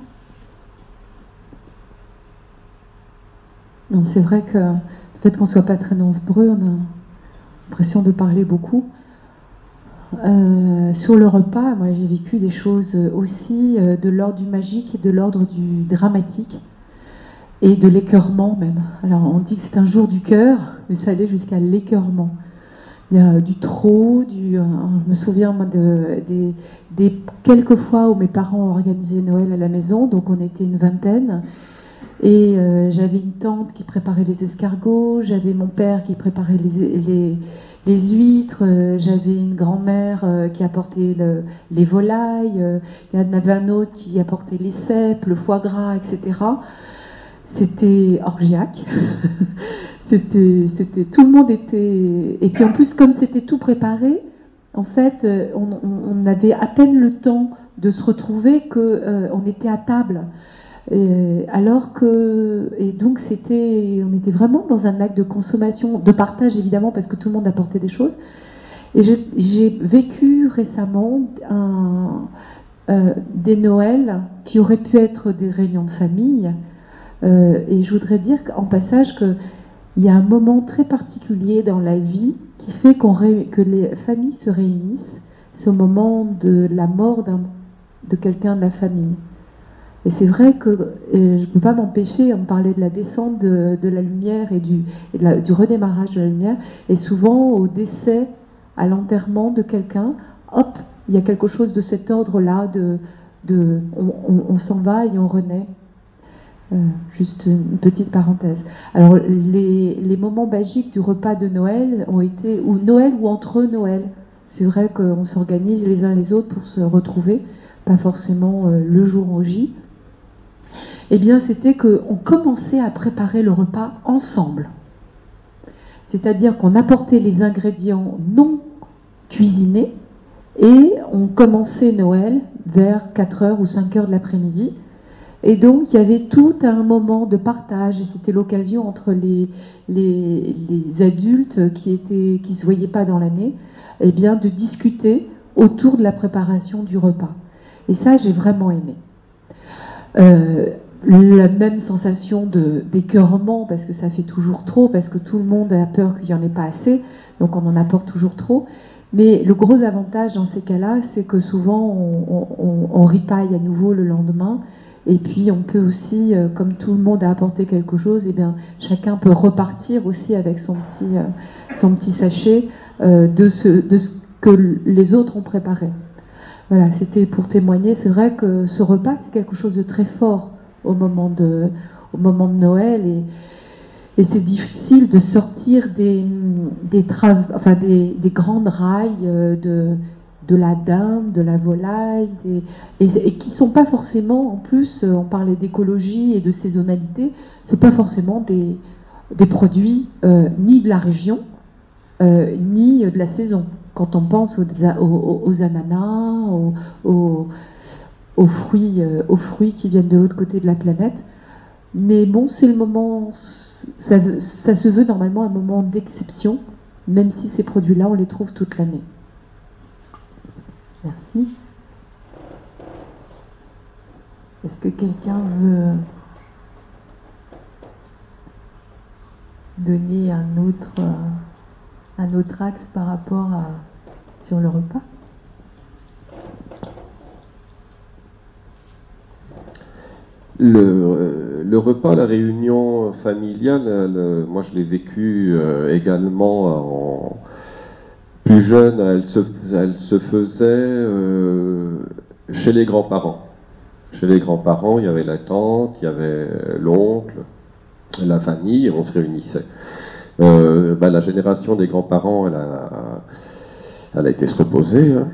Non, c'est vrai que le fait qu'on soit pas très nombreux, on a l'impression de parler beaucoup. Euh, sur le repas, moi j'ai vécu des choses aussi euh, de l'ordre du magique et de l'ordre du dramatique et de l'écœurement même. Alors on dit que c'est un jour du cœur, mais ça allait jusqu'à l'écœurement. Il y a du trop, euh, je me souviens moi, de, des, quelques fois où mes parents organisé Noël à la maison, donc on était une vingtaine. Et euh, j'avais une tante qui préparait les escargots, j'avais mon père qui préparait les, huîtres, euh, j'avais une grand-mère qui apportait le, les volailles, il y en avait un autre qui apportait les cèpes, le foie gras, etc. C'était orgiaque. c'était, tout le monde était. Et puis en plus, comme c'était tout préparé, en fait, on, on, avait à peine le temps de se retrouver que euh, on était à table. Alors que et donc c'était on était vraiment dans un acte de consommation de partage évidemment parce que tout le monde apportait des choses et j'ai vécu récemment euh, des Noëls qui auraient pu être des réunions de famille euh, et je voudrais dire en passage que il y a un moment très particulier dans la vie qui fait qu'on que les familles se réunissent c'est au moment de la mort de quelqu'un de la famille et c'est vrai que je ne peux pas m'empêcher, on parlait de la descente de, la lumière et, du, du, redémarrage de la lumière, et souvent au décès, à l'enterrement de quelqu'un, hop, il y a quelque chose de cet ordre-là, de, de, on s'en va et on renaît. Euh, juste une petite parenthèse. Alors les, moments magiques du repas de Noël ont été, ou Noël ou entre Noël. C'est vrai qu'on s'organise les uns les autres pour se retrouver, pas forcément euh, le jour au J eh bien, c'était qu'on commençait à préparer le repas ensemble. C'est-à-dire qu'on apportait les ingrédients non cuisinés et on commençait Noël vers 4 heures ou 5 heures de l'après-midi. Et donc, il y avait tout un moment de partage, c'était l'occasion entre les, adultes qui ne qui se voyaient pas dans l'année, eh bien, de discuter autour de la préparation du repas. Et ça, j'ai vraiment aimé. Euh, la même sensation d'écœurement parce que ça fait toujours trop, parce que tout le monde a peur qu'il n'y en ait pas assez, donc on en apporte toujours trop. Mais le gros avantage dans ces cas-là, c'est que souvent on, ripaille à nouveau le lendemain. Et puis on peut aussi, euh, comme tout le monde a apporté quelque chose, et eh bien chacun peut repartir aussi avec son petit, euh, son petit sachet euh, de, ce, que les autres ont préparé. Voilà, c'était pour témoigner. C'est vrai que ce repas, c'est quelque chose de très fort au moment de, Noël. Et, c'est difficile de sortir des, des, grandes rails de, de la dinde, de la volaille, et, qui sont pas forcément, en plus, euh, on parlait d'écologie et de saisonnalité, c'est pas forcément des, produits euh, ni de la région, euh, ni de la saison. Quand on pense aux, ananas, aux, fruits, qui viennent de l'autre côté de la planète. Mais bon, c'est le moment, ça, se veut normalement un moment d'exception, même si ces produits-là, on les trouve toute l'année. Merci. Est-ce que quelqu'un veut donner un autre, un autre axe par rapport à sur le repas? Le, le, repas, la réunion familiale, le, moi je l'ai vécu euh, également en plus jeune, elle se, faisait euh, chez les grands-parents. Chez les grands-parents, il y avait la tante, il y avait l'oncle, la famille, on se réunissait. Euh, bah, la génération des grands-parents, elle a, été se reposer. Hein.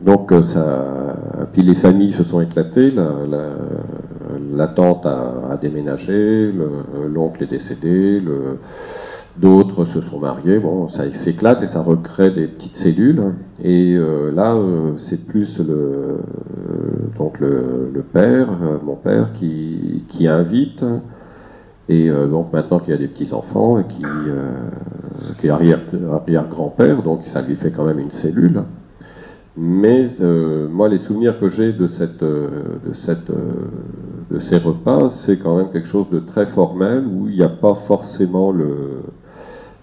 Donc euh, ça, puis les familles se sont éclatées. La, tante a, déménagé, l'oncle est décédé, d'autres se sont mariés. Bon, ça s'éclate et ça recrée des petites cellules. Et euh, là, euh, c'est plus le le père, euh, mon père, qui, invite. Et euh, donc maintenant qu'il a des petits enfants et qui, est arrière, arrière grand-père, donc ça lui fait quand même une cellule. Mais euh, moi, les souvenirs que j'ai euh, euh, de ces repas, c'est quand même quelque chose de très formel où il n'y a pas forcément le,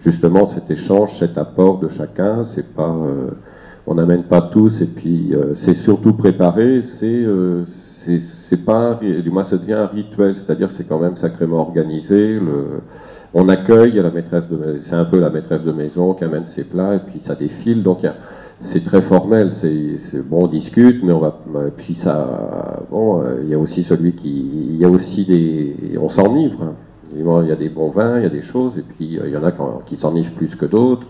justement cet échange, cet apport de chacun. C'est pas, on n'amène pas tous, et puis euh, c'est surtout préparé, c'est c'est pas, du moins ça devient un rituel, c'est-à-dire c'est quand même sacrément organisé. On accueille la maîtresse de, c'est un peu la maîtresse de maison qui amène ses plats et puis ça défile. Donc c'est très formel. C'est bon, on discute, mais on va, puis ça, bon, il y a aussi celui qui, il y a aussi des, on s'enivre. Il y a des bons vins, il y a des choses, et puis il y en a qui s'enivrent plus que d'autres.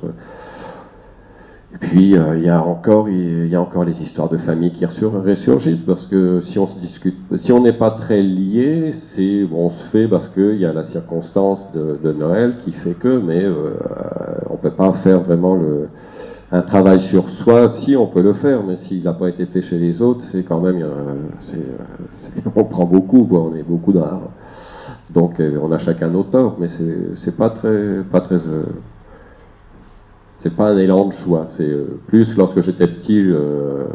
Et puis euh, il y a encore il y a encore les histoires de famille qui ressurgissent parce que si on se discute, si on n'est pas très lié, c'est bon, on se fait parce qu'il y a la circonstance de, Noël qui fait que, mais euh, on peut pas faire vraiment le un travail sur soi. Si on peut le faire, mais s'il n'a pas été fait chez les autres, c'est quand même euh, on prend beaucoup on est beaucoup dans donc euh, on a chacun nos torts, mais c'est pas très pas très c'est pas un élan de choix. C'est euh, plus lorsque j'étais petit euh,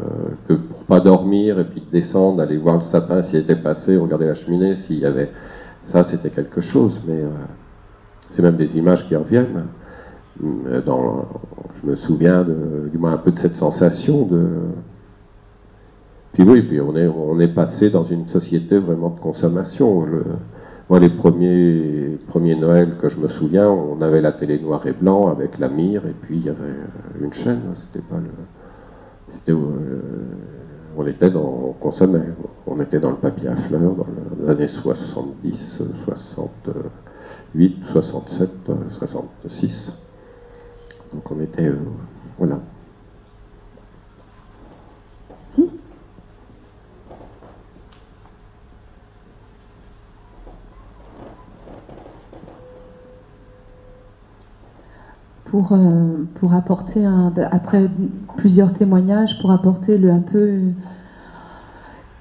que pour pas dormir et puis descendre, aller voir le sapin s'il était passé, regarder la cheminée s'il y avait. Ça, c'était quelque chose. Mais euh, c'est même des images qui reviennent. Je me souviens de, du moins un peu de cette sensation de. Puis oui, puis on est on est passé dans une société vraiment de consommation. Moi, les premiers, premiers Noël que je me souviens, on avait la télé noir et blanc avec la mire, et puis il y avait une chaîne. Hein, c'était pas le. C'était, euh, on était dans. On consommait. On était dans le papier à fleurs dans les années 70, 68, 67, 66. Donc on était. Euh, voilà. Pour, euh, pour apporter, un, après plusieurs témoignages, pour apporter le, un peu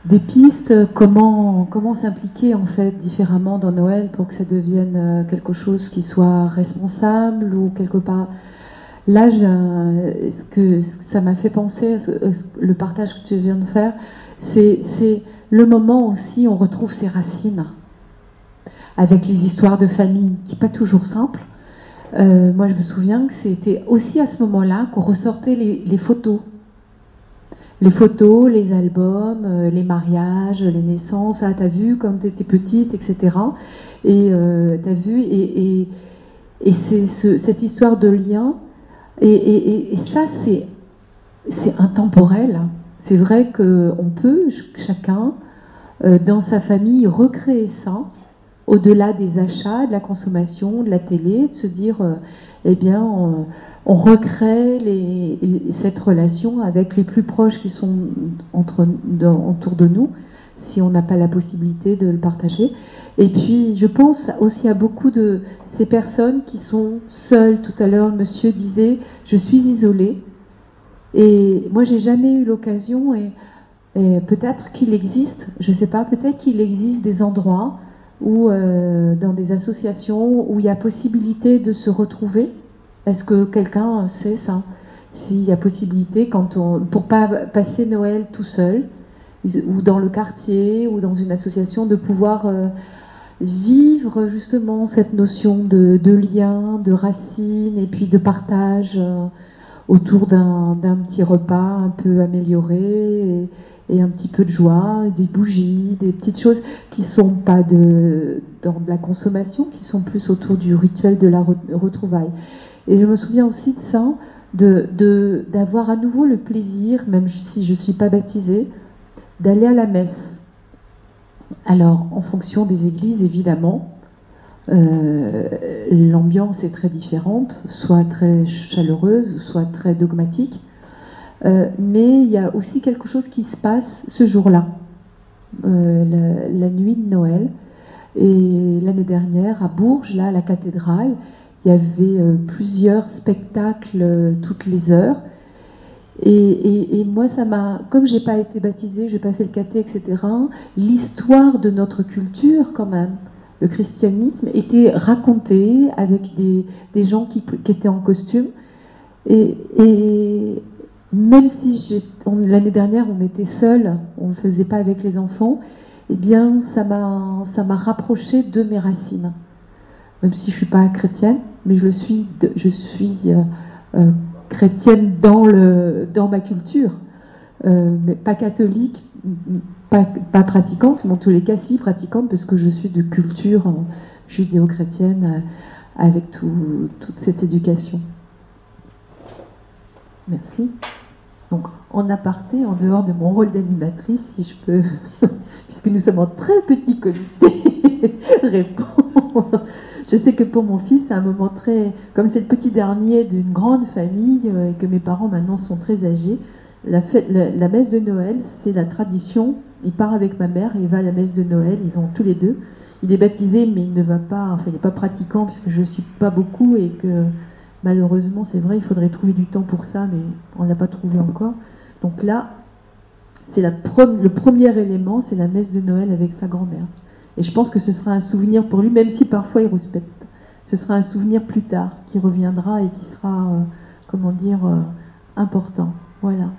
des pistes, comment, comment s'impliquer en fait différemment dans Noël pour que ça devienne euh, quelque chose qui soit responsable ou quelque part. Là, ce que ça m'a fait penser, le partage que tu viens de faire, c'est le moment aussi où on retrouve ses racines avec les histoires de famille, qui n'est pas toujours simple, euh, moi, je me souviens que c'était aussi à ce moment-là qu'on ressortait les, photos. Les photos, les albums, euh, les mariages, les naissances. Ah, t'as vu quand t'étais petite, etc. Et euh, t'as vu, et, c'est cette histoire de lien. Et ça, c'est intemporel. C'est vrai qu'on peut, chacun, dans sa famille, recréer ça au-delà des achats, de la consommation, de la télé, de se dire, euh, eh bien, on, recrée cette relation avec les plus proches qui sont autour de nous, si on n'a pas la possibilité de le partager. Et puis, je pense aussi à beaucoup de ces personnes qui sont seules. Tout à l'heure, monsieur disait, je suis isolée. Et moi, j'ai jamais eu l'occasion, et peut-être qu'il existe, je ne sais pas, peut-être qu'il existe des endroits ou euh, dans des associations où il y a possibilité de se retrouver? Est-ce que quelqu'un sait ça? S'il y a possibilité, quand on, pour pas passer Noël tout seul, ou dans le quartier, ou dans une association, de pouvoir euh, vivre justement cette notion de, lien, de racine, et puis de partage euh, autour d'un petit repas un peu amélioré un petit peu de joie, des bougies, des petites choses qui sont pas de, dans de la consommation, qui sont plus autour du rituel de la retrouvaille. Et je me souviens aussi de ça, de, d'avoir à nouveau le plaisir, même si je ne suis pas baptisée, d'aller à la messe. Alors, en fonction des églises, évidemment, euh, l'ambiance est très différente, soit très chaleureuse, soit très dogmatique. Euh, mais il y a aussi quelque chose qui se passe ce jour-là, euh, la, nuit de Noël. Et l'année dernière, à Bourges, là, à la cathédrale, il y avait euh, plusieurs spectacles toutes les heures. Et, moi, ça m'a, comme j'ai pas été baptisée, j'ai pas fait le caté, etc. L'histoire de notre culture, quand même, le christianisme, était racontée avec des, gens qui, étaient en costume. et, même si l'année dernière on était seul, on ne le faisait pas avec les enfants, eh bien ça m'a ça m'a rapproché de mes racines. Même si je suis pas chrétienne, mais je le suis, je suis euh, euh, chrétienne dans, le, dans ma culture, mais pas catholique, pas, pas, pratiquante, mais en tous les cas si pratiquante, parce que je suis de culture judéo-chrétienne avec toute cette éducation. Merci. Donc, en aparté, en dehors de mon rôle d'animatrice, si je peux, puisque nous sommes en très petit comité, répondre. Je sais que pour mon fils, c'est un moment très. Comme c'est le petit dernier d'une grande famille euh, et que mes parents maintenant sont très âgés, la, la, messe de Noël, c'est la tradition. Il part avec ma mère il va à la messe de Noël, ils vont tous les deux. Il est baptisé, mais il ne va pas, enfin, il n'est pas pratiquant puisque je ne suis pas beaucoup et que malheureusement, c'est vrai, il faudrait trouver du temps pour ça, mais on ne l'a pas trouvé encore. Donc là, c'est le premier élément, c'est la messe de Noël avec sa grand-mère. Et je pense que ce sera un souvenir pour lui, même si parfois il rouspète. Ce sera un souvenir plus tard, qui reviendra et qui sera, euh, comment dire, euh, important. Voilà.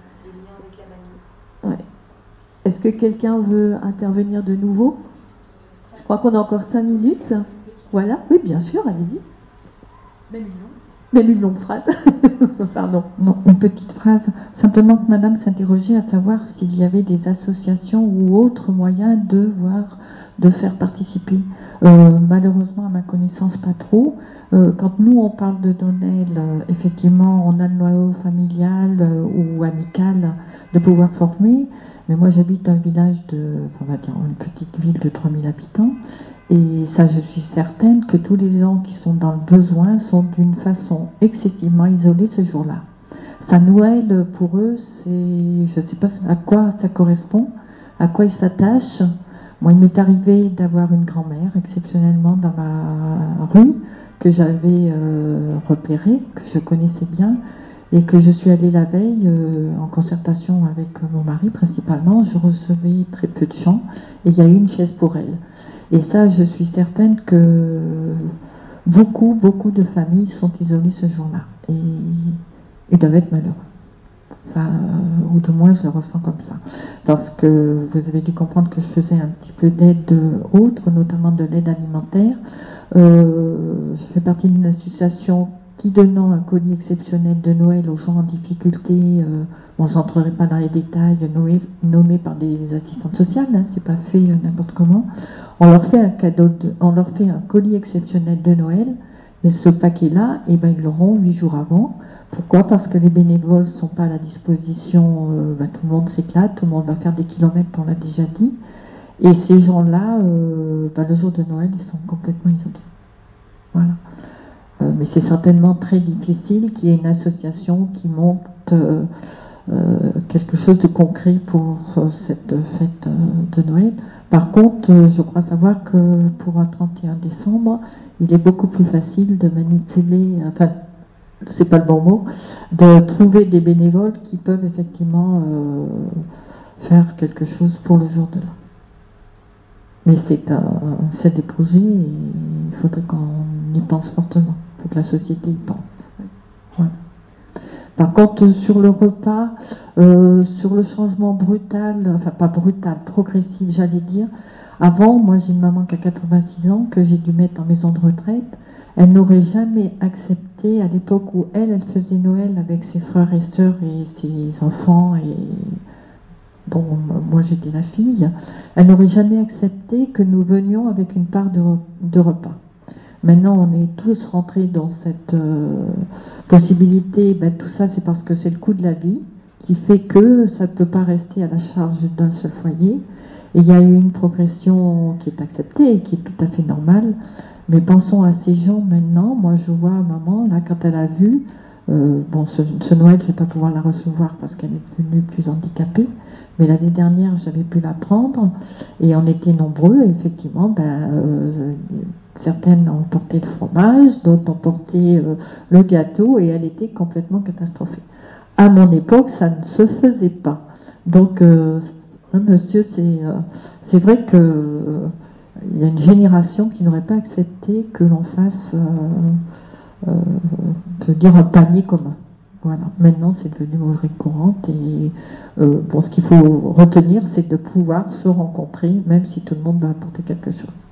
Est-ce que quelqu'un veut intervenir de nouveau? Je crois qu'on a encore cinq minutes. Voilà, oui, bien sûr, allez-y. Même même une longue phrase. Pardon. Non, une petite phrase. Simplement que Madame s'interrogeait à savoir s'il y avait des associations ou autres moyens de voir, de faire participer. Euh, malheureusement, à ma connaissance, pas trop. Euh, quand nous on parle de Donnel, euh, effectivement, on a le noyau familial ou amical de pouvoir former. Mais moi, j'habite un village de, on va dire, une petite ville de 3000 habitants. Et ça, je suis certaine que tous les gens qui sont dans le besoin sont d'une façon excessivement isolés ce jour-là. Ça Noël, pour eux, c'est, je ne sais pas à quoi ça correspond, à quoi ils s'attachent. Moi, il m'est arrivé d'avoir une grand-mère exceptionnellement dans ma rue que j'avais euh, repérée, que je connaissais bien, et que je suis allée la veille euh, en concertation avec mon mari principalement. Je recevais très peu de gens et il y a eu une chaise pour elle. Et ça, je suis certaine que beaucoup, beaucoup de familles sont isolées ce jour-là. Et doivent être malheureux. Ça, euh, ou de moins, je le ressens comme ça. Parce que vous avez dû comprendre que je faisais un petit peu d'aide autre, notamment de l'aide alimentaire. Euh, je fais partie d'une association qui, donnant un colis exceptionnel de Noël aux gens en difficulté, euh, bon, j'entrerai pas dans les détails, nommés, par des assistantes sociales, hein, c'est pas fait n'importe comment. On leur fait un cadeau, on leur fait un colis exceptionnel de Noël, mais ce paquet-là, eh ben, ils l'auront huit jours avant. Pourquoi? Parce que les bénévoles ne sont pas à la disposition, euh, ben, tout le monde s'éclate, tout le monde va faire des kilomètres, on l'a déjà dit. Et ces gens-là, euh, ben, le jour de Noël, ils sont complètement isolés. Voilà. Euh, mais c'est certainement très difficile qu'il y ait une association qui monte quelque chose de concret pour cette fête de Noël. Par contre, euh, je crois savoir que pour un 31 décembre, il est beaucoup plus facile de manipuler, enfin, c'est pas le bon mot, de trouver des bénévoles qui peuvent effectivement euh, faire quelque chose pour le jour de l'an. Mais c'est des projets et il faudrait qu'on y pense fortement. Il faut que la société y pense. Par contre, sur le repas, euh, sur le changement brutal, enfin pas brutal, progressif, j'allais dire, avant, moi j'ai une maman qui a 86 ans, que j'ai dû mettre en maison de retraite, elle n'aurait jamais accepté, à l'époque où elle, elle faisait Noël avec ses frères et sœurs et ses enfants, et dont moi j'étais la fille, elle n'aurait jamais accepté que nous venions avec une part de repas. Maintenant, on est tous rentrés dans cette euh, possibilité. Ben, tout ça, c'est parce que c'est le coût de la vie qui fait que ça ne peut pas rester à la charge d'un seul foyer. Et il y a eu une progression qui est acceptée et qui est tout à fait normale. Mais pensons à ces gens maintenant. Moi, je vois maman, là, quand elle a vu, euh, bon, ce, Noël, je ne vais pas pouvoir la recevoir parce qu'elle est devenue plus handicapée. Mais l'année dernière, j'avais pu la prendre et on était nombreux. Effectivement, ben, euh, Certaines ont porté le fromage, d'autres ont porté euh, le gâteau et elle était complètement catastrophée. À mon époque, ça ne se faisait pas. Donc, euh, hein, monsieur, c'est euh, vrai que il y a une génération qui n'aurait pas accepté que l'on fasse, dire, un panier commun. Voilà. Maintenant, c'est devenu monnaie courante et bon, ce qu'il faut retenir, c'est de pouvoir se rencontrer, même si tout le monde doit apporter quelque chose.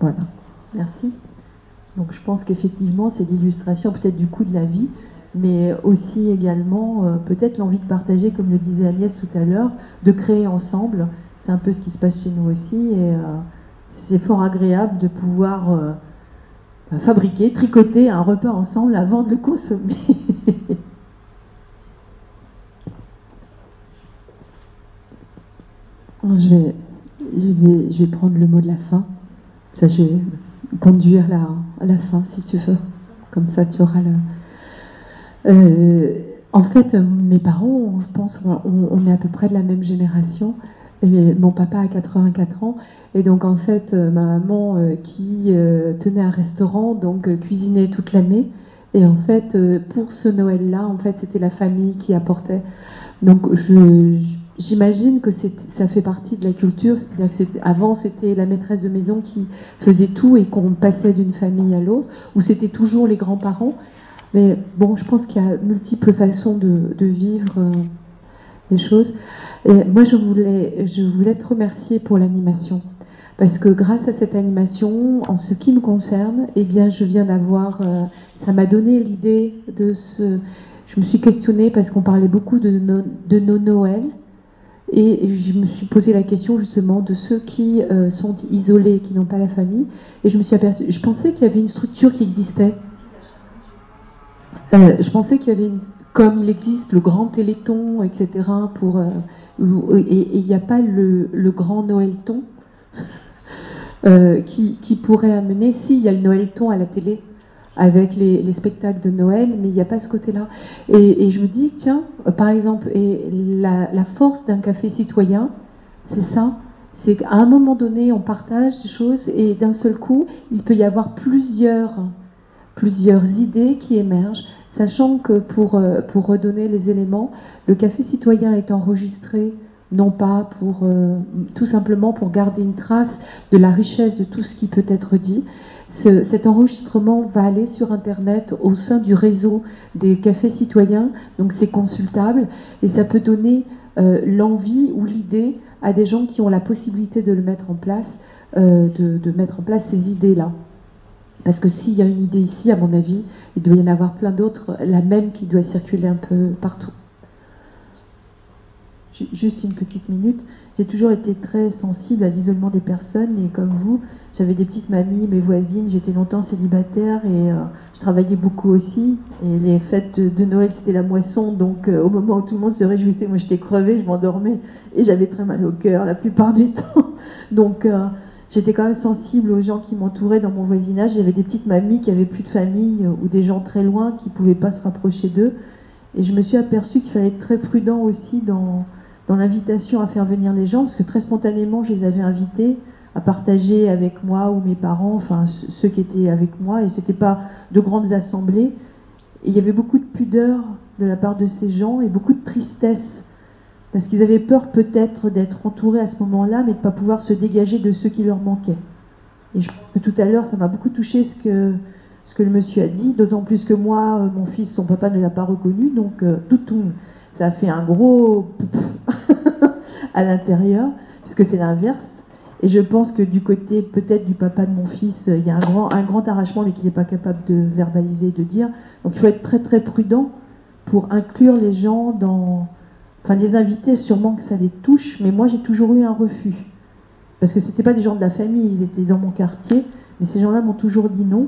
Voilà. Merci. Donc je pense qu'effectivement, c'est l'illustration peut-être du coût de la vie, mais aussi également peut-être l'envie de partager, comme le disait Agnès tout à l'heure, de créer ensemble. C'est un peu ce qui se passe chez nous aussi, et c'est fort agréable de pouvoir fabriquer, tricoter un repas ensemble avant de le consommer. je, vais, je, vais, je vais prendre le mot de la fin. Ça, je vais conduire à la fin, si tu veux. Comme ça, tu auras le. Euh, en fait, mes parents, je pense, on, est à peu près de la même génération. Et mon papa a 84 ans. Et donc, en fait, euh, ma maman, euh, qui tenait un restaurant, donc cuisinait toute l'année. Et en fait, pour ce Noël-là, en fait, c'était la famille qui apportait. Donc, je J'imagine que ça fait partie de la culture, que avant c'était la maîtresse de maison qui faisait tout et qu'on passait d'une famille à l'autre, ou c'était toujours les grands-parents. Mais bon, je pense qu'il y a multiples façons de, vivre euh, les choses. Moi, je voulais, je voulais te remercier pour l'animation. Parce que grâce à cette animation, en ce qui me concerne, eh bien, je viens d'avoir, euh, ça m'a donné l'idée de ce, je me suis questionnée parce qu'on parlait beaucoup de, de nos Noëls et je me suis posé la question justement de ceux qui euh, sont isolés, qui n'ont pas la famille. Et je me suis aperçue, je pensais qu'il y avait une structure qui existait. Euh, je pensais qu'il y avait, comme il existe le grand téléthon, etc. Pour, euh, et il n'y a pas le, grand Noëlton qui, qui, pourrait amener, si, il y a le Noëlton à la télé, avec les, spectacles de Noël, mais il n'y a pas ce côté-là. Et, je me dis, tiens, par exemple, la, force d'un café citoyen, c'est ça, c'est qu'à un moment donné, on partage des choses et d'un seul coup, il peut y avoir plusieurs, plusieurs idées qui émergent, sachant que pour, euh, pour redonner les éléments, le café citoyen est enregistré non pas pour euh, tout simplement pour garder une trace de la richesse de tout ce qui peut être dit, cet enregistrement va aller sur Internet au sein du réseau des cafés citoyens, donc c'est consultable et ça peut donner euh, l'envie ou l'idée à des gens qui ont la possibilité de le mettre en place, euh, de, mettre en place ces idées-là. Parce que s'il y a une idée ici, à mon avis, il doit y en avoir plein d'autres, la même qui doit circuler un peu partout. Juste une petite minute. J'ai toujours été très sensible à l'isolement des personnes et comme vous, j'avais des petites mamies, mes voisines, j'étais longtemps célibataire et euh, je travaillais beaucoup aussi. Et les fêtes de, Noël, c'était la moisson, donc euh, au moment où tout le monde se réjouissait, moi j'étais crevée, je m'endormais et j'avais très mal au cœur la plupart du temps. Donc euh, j'étais quand même sensible aux gens qui m'entouraient dans mon voisinage. J'avais des petites mamies qui avaient plus de famille ou des gens très loin qui ne pouvaient pas se rapprocher d'eux. Et je me suis aperçue qu'il fallait être très prudent aussi dans dans l'invitation à faire venir les gens, parce que très spontanément, je les avais invités à partager avec moi ou mes parents, enfin ceux qui étaient avec moi, et c'était pas de grandes assemblées. Et il y avait beaucoup de pudeur de la part de ces gens et beaucoup de tristesse, parce qu'ils avaient peur peut-être d'être entourés à ce moment-là, mais de ne pas pouvoir se dégager de ceux qui leur manquaient. Et je pense que tout à l'heure, ça m'a beaucoup touché ce que, ce que le monsieur a dit, d'autant plus que moi, euh, mon fils, son papa ne l'a pas reconnu, donc euh, tout, tout, ça fait un gros à l'intérieur, puisque c'est l'inverse. Et je pense que du côté peut-être du papa de mon fils, il y a un grand, un grand arrachement, mais qu'il n'est pas capable de verbaliser, de dire. Donc il faut être très très prudent pour inclure les gens dans... Enfin, les inviter, sûrement que ça les touche, mais moi j'ai toujours eu un refus. Parce que ce n'étaient pas des gens de la famille, ils étaient dans mon quartier, mais ces gens-là m'ont toujours dit non,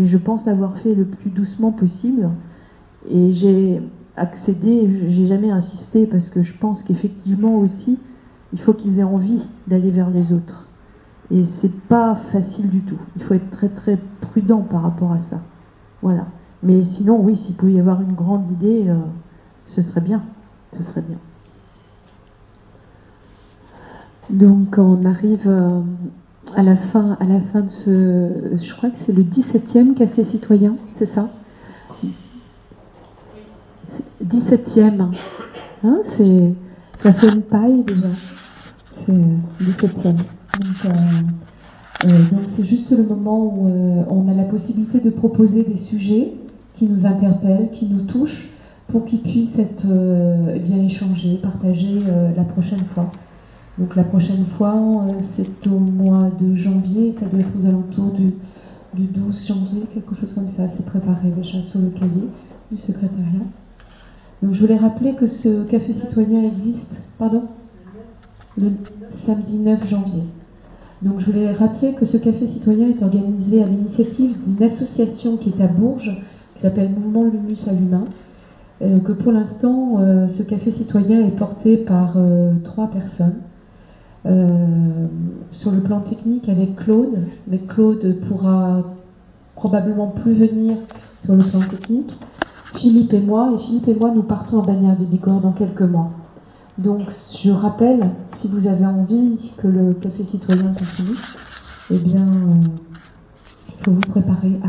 et je pense l'avoir fait le plus doucement possible. Et j'ai accéder, j'ai jamais insisté parce que je pense qu'effectivement aussi, il faut qu'ils aient envie d'aller vers les autres. Et c'est pas facile du tout. Il faut être très très prudent par rapport à ça. Voilà. Mais sinon, oui, s'il pouvait y avoir une grande idée, euh, ce serait bien. Ce serait bien. Donc on arrive euh, à la fin, à la fin de ce, je crois que c'est le 17e café citoyen, c'est ça? 17e. Hein, c'est, ça fait une paille déjà. C'est 17e. Euh, euh, donc, c'est juste le moment où euh, on a la possibilité de proposer des sujets qui nous interpellent, qui nous touchent, pour qu'ils puissent être eh bien échangés, partagés la prochaine fois. Donc la prochaine fois, c'est au mois de janvier, ça doit être aux alentours du 12 janvier, quelque chose comme ça, c'est préparé déjà sur le cahier. du secrétariat. Je voulais rappeler que ce café citoyen existe, pardon Le samedi 9 janvier. Donc je voulais rappeler que ce café citoyen est organisé à l'initiative d'une association qui est à Bourges, qui s'appelle Mouvement Lumus à l'Humain. Euh, pour l'instant, euh, ce café citoyen est porté par euh, trois personnes. sur le plan technique avec Claude, mais Claude pourra probablement plus venir sur le plan technique. Philippe et moi, et Philippe et moi, nous partons en bannière de Bigorre dans quelques mois. Donc, je rappelle, si vous avez envie que le café citoyen continue, eh bien, il faut vous préparer à